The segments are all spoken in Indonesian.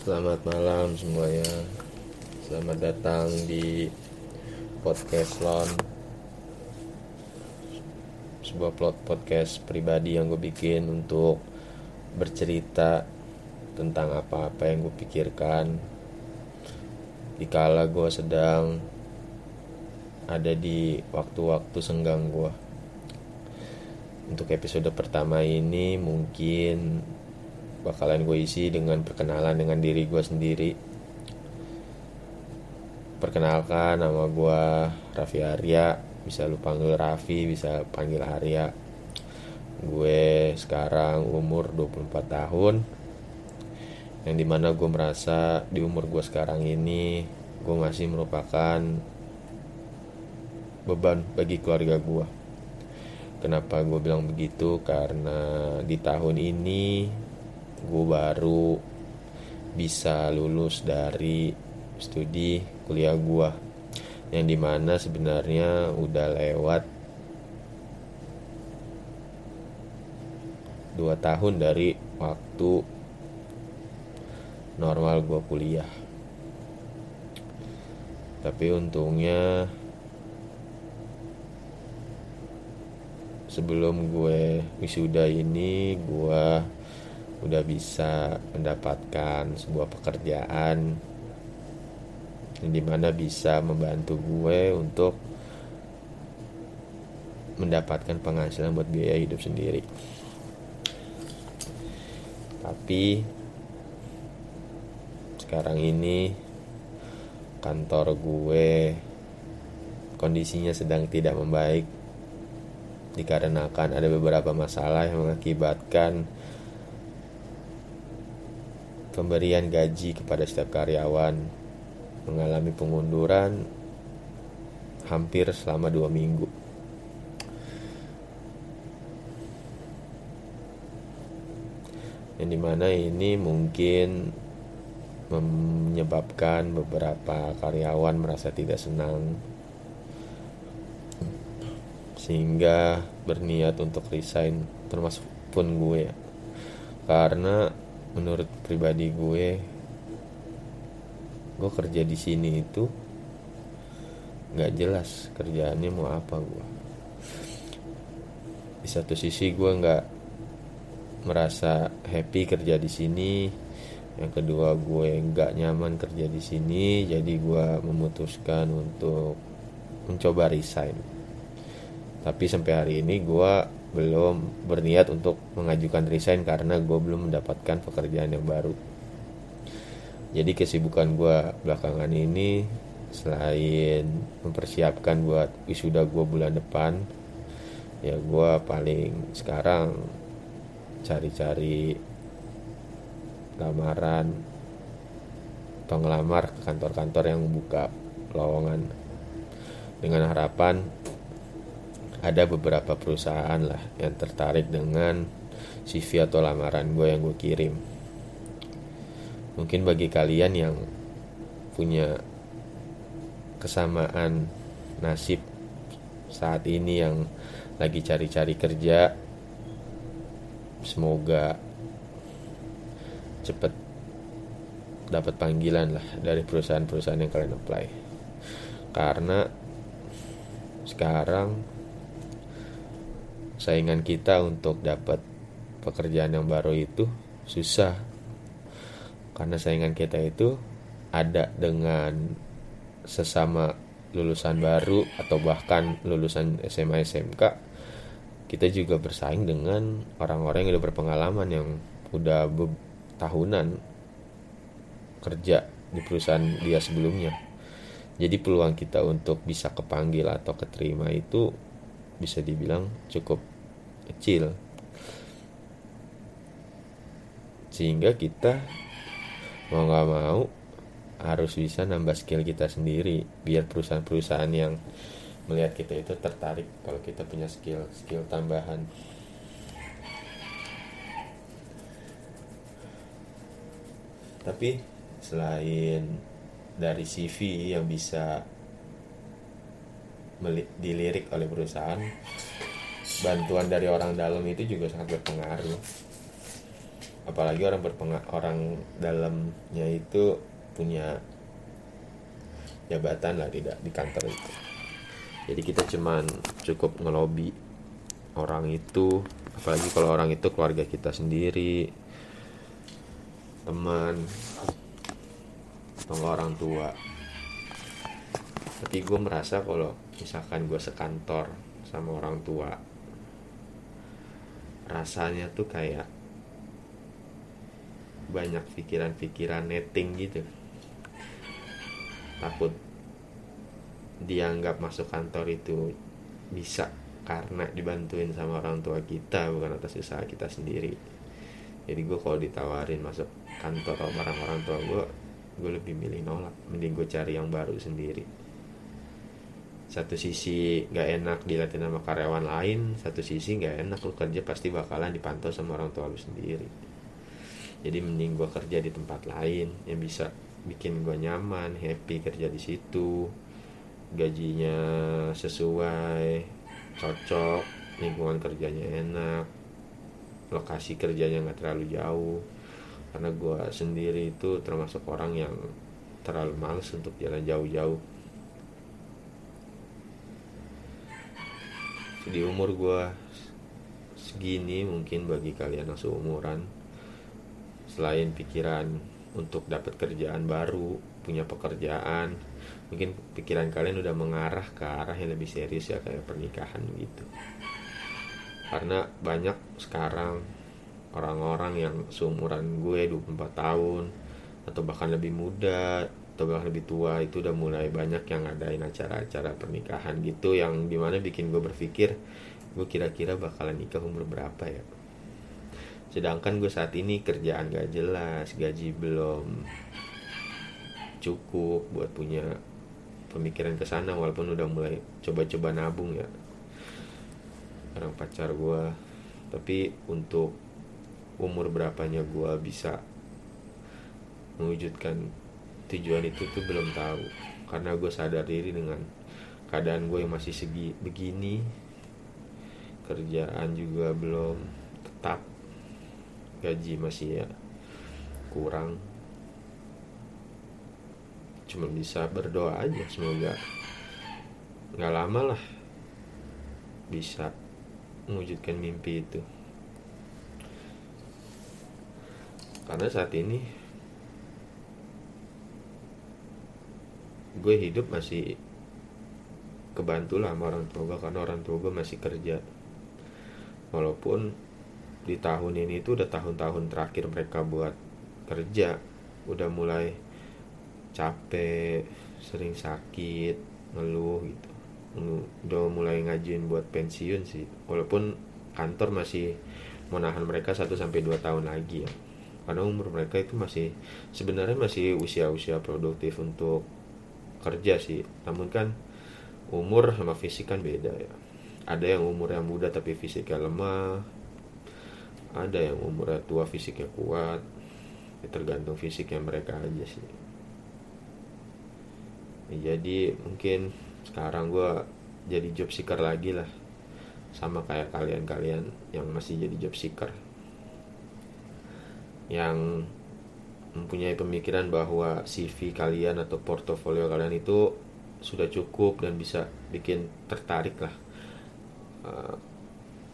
Selamat malam semuanya. Selamat datang di podcast Lon. Sebuah plot podcast pribadi yang gue bikin untuk bercerita tentang apa-apa yang gue pikirkan. Dikala gue sedang ada di waktu-waktu senggang gue. Untuk episode pertama ini mungkin bakalan gue isi dengan perkenalan dengan diri gue sendiri. Perkenalkan nama gue Raffi Arya. Bisa lu panggil Raffi bisa panggil Arya. Gue sekarang umur 24 tahun. Yang di mana gue merasa di umur gue sekarang ini gue masih merupakan beban bagi keluarga gue kenapa gue bilang begitu? Karena di tahun ini gue baru bisa lulus dari studi kuliah gue yang di mana sebenarnya udah lewat dua tahun dari waktu normal gue kuliah. Tapi untungnya sebelum gue wisuda ini gue udah bisa mendapatkan sebuah pekerjaan yang di mana bisa membantu gue untuk mendapatkan penghasilan buat biaya hidup sendiri. Tapi sekarang ini kantor gue kondisinya sedang tidak membaik dikarenakan ada beberapa masalah yang mengakibatkan pemberian gaji kepada setiap karyawan mengalami pengunduran hampir selama dua minggu. Yang di mana ini mungkin menyebabkan beberapa karyawan merasa tidak senang sehingga berniat untuk resign termasuk pun gue ya karena menurut pribadi gue gue kerja di sini itu nggak jelas kerjaannya mau apa gue. Di satu sisi gue nggak merasa happy kerja di sini yang kedua gue nggak nyaman kerja di sini jadi gue memutuskan untuk mencoba resign. Tapi sampai hari ini gue belum berniat untuk mengajukan resign karena gue belum mendapatkan pekerjaan yang baru. Jadi kesibukan gue belakangan ini selain mempersiapkan buat wisuda gue bulan depan, ya gue paling sekarang cari-cari lamaran atau ngelamar ke kantor-kantor yang buka lowongan dengan harapan ada beberapa perusahaan lah yang tertarik dengan CV atau lamaran gue yang gue kirim. Mungkin bagi kalian yang punya kesamaan nasib saat ini yang lagi cari-cari kerja, semoga cepet dapat panggilan lah dari perusahaan-perusahaan yang kalian apply. Karena sekarang saingan kita untuk dapat pekerjaan yang baru itu susah. Karena saingan kita itu ada dengan sesama lulusan baru atau bahkan lulusan SMA SMK kita juga bersaing dengan orang-orang yang udah berpengalaman yang udah tahunan kerja di perusahaan dia sebelumnya. Jadi peluang kita untuk bisa kepanggil atau keterima itu bisa dibilang cukup kecil. Sehingga kita mau nggak mau harus bisa nambah skill kita sendiri biar perusahaan-perusahaan yang melihat kita itu tertarik kalau kita punya skill skill tambahan. Tapi selain dari CV yang bisa dilirik oleh perusahaan bantuan dari orang dalam itu juga sangat berpengaruh. Apalagi orang berpengalaman orang dalamnya itu punya jabatan lah tidak di kantor itu. Jadi kita cuman cukup ngelobi orang itu apalagi kalau orang itu keluarga kita sendiri teman atau orang tua. Tapi gue merasa kalau misalkan gue sekantor sama orang tua rasanya tuh kayak banyak pikiran-pikiran netting gitu. Takut dianggap masuk kantor itu bisa karena dibantuin sama orang tua kita bukan atas usaha kita sendiri. Jadi gue kalau ditawarin masuk kantor orang-orang tua gue gue lebih milih nolak. Mending gue cari yang baru sendiri satu sisi gak enak dilatih sama karyawan lain satu sisi gak enak lu kerja pasti bakalan dipantau sama orang tua lu sendiri. Jadi mending gue kerja di tempat lain yang bisa bikin gue nyaman happy kerja di situ gajinya sesuai cocok lingkungan kerjanya enak lokasi kerjanya nggak terlalu jauh. Karena gue sendiri itu termasuk orang yang terlalu males untuk jalan jauh-jauh di umur gue segini mungkin bagi kalian yang seumuran selain pikiran untuk dapat kerjaan baru punya pekerjaan mungkin pikiran kalian udah mengarah ke arah yang lebih serius ya kayak pernikahan gitu. Karena banyak sekarang orang-orang yang seumuran gue 24 tahun atau bahkan lebih muda atau bahkan lebih tua itu udah mulai banyak yang ngadain acara-acara pernikahan gitu yang di mana bikin gue berpikir gue kira-kira bakalan nikah umur berapa ya. Sedangkan gue saat ini kerjaan gak jelas gaji belum cukup buat punya pemikiran ke sana walaupun udah mulai coba-coba nabung ya. Orang pacar gue tapi untuk umur berapanya gue bisa mewujudkan tujuan itu tuh belum tahu. Karena gue sadar diri dengan keadaan gue yang masih segi begini kerjaan juga belum tetap gaji masih ya kurang. Cuma bisa berdoa aja semoga nggak lama lah bisa mewujudkan mimpi itu. Karena saat ini gue hidup masih kebantu lah sama orang tua gue karena orang tua gue masih kerja. Walaupun di tahun ini itu udah tahun-tahun terakhir mereka buat kerja udah mulai capek sering sakit ngeluh gitu. Udah mulai ngajuin buat pensiun sih. Walaupun kantor masih menahan mereka 1 sampai 2 tahun lagi ya. Karena umur mereka itu masih sebenarnya masih usia-usia produktif untuk kerja sih. Namun kan umur sama fisik kan beda ya. Ada yang umurnya muda tapi fisiknya lemah. Ada yang umurnya tua fisiknya kuat. Ya tergantung fisiknya mereka aja sih. Ya, jadi mungkin sekarang gue jadi job seeker lagi lah. Sama kayak kalian-kalian yang masih jadi job seeker. Yang mempunyai pemikiran bahwa CV kalian atau portofolio kalian itu sudah cukup dan bisa bikin tertarik lah uh,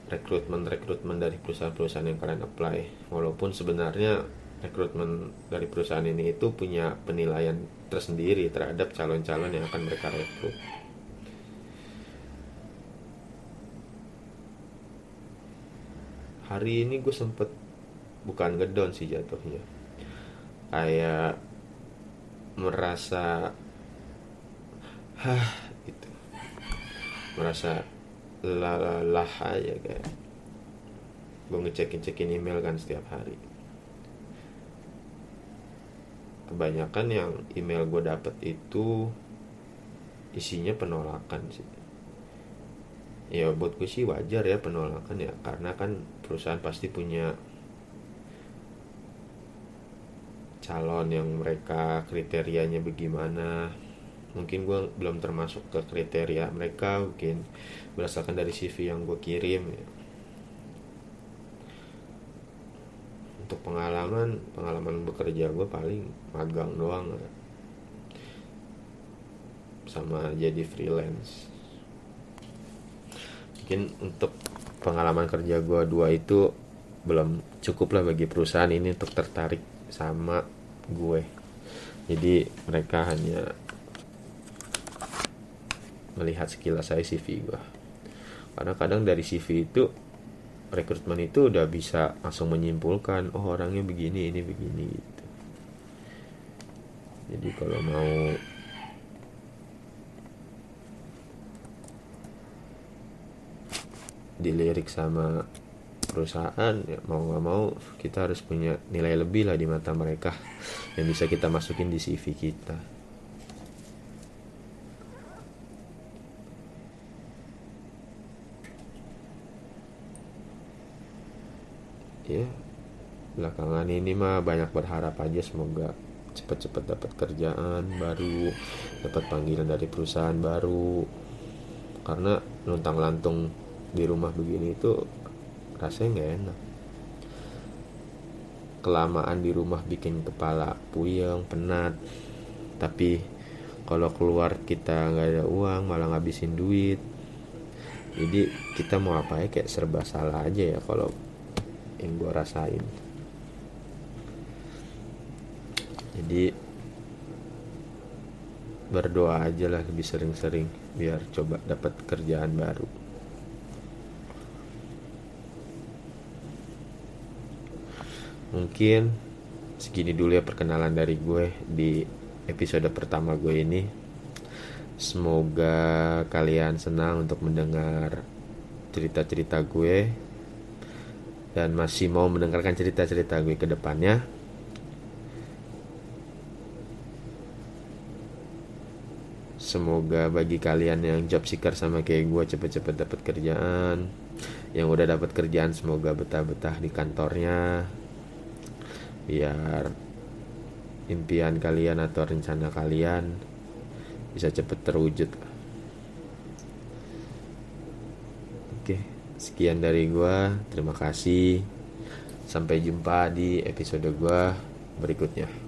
rekrutmen rekrutmen dari perusahaan-perusahaan yang kalian apply. Walaupun sebenarnya rekrutmen dari perusahaan ini itu punya penilaian tersendiri terhadap calon-calon yang akan mereka rekrut. Hari ini gue sempet bukan ngedon sih jatuhnya kayak merasa hah itu. Merasa lelah aja kayak gue ngecekin cekin email kan setiap hari. Kebanyakan yang email gue dapet itu isinya penolakan sih. Ya buat gue sih wajar ya penolakan ya karena kan perusahaan pasti punya calon yang mereka kriterianya bagaimana. Mungkin gue belum termasuk ke kriteria mereka mungkin berdasarkan dari CV yang gue kirim ya. untuk pengalaman pengalaman bekerja gue paling magang doang sama jadi freelance. Mungkin untuk pengalaman kerja gue dua itu belum cukup lah bagi perusahaan ini untuk tertarik sama gue. Jadi mereka hanya melihat sekilas saya CV gue karena kadang dari CV itu rekrutmen itu udah bisa langsung menyimpulkan oh orangnya begini ini begini gitu. Jadi kalau mau dilirik sama perusahaan ya mau nggak mau kita harus punya nilai lebih lah di mata mereka yang bisa kita masukin di CV kita. Ya belakangan ini mah banyak berharap aja semoga cepat-cepat dapat kerjaan baru dapat panggilan dari perusahaan baru. Karena luntang lantung di rumah begini itu rasanya nggak enak. Kelamaan di rumah bikin kepala puyeng penat. Tapi kalau keluar kita nggak ada uang malah ngabisin duit. Jadi kita mau apa ya? Kayak serba salah aja ya kalau yang gue rasain. Jadi berdoa aja lah lebih sering-sering biar coba dapat kerjaan baru mungkin segini dulu ya perkenalan dari gue di episode pertama gue ini semoga kalian senang untuk mendengar cerita-cerita gue dan masih mau mendengarkan cerita-cerita gue ke depannya. Semoga bagi kalian yang job seeker sama kayak gue cepet-cepet dapat kerjaan. Yang udah dapat kerjaan semoga betah-betah di kantornya. Biar impian kalian atau rencana kalian bisa cepet terwujud. Oke. Sekian dari gua. Terima kasih. Sampai jumpa di episode gua berikutnya.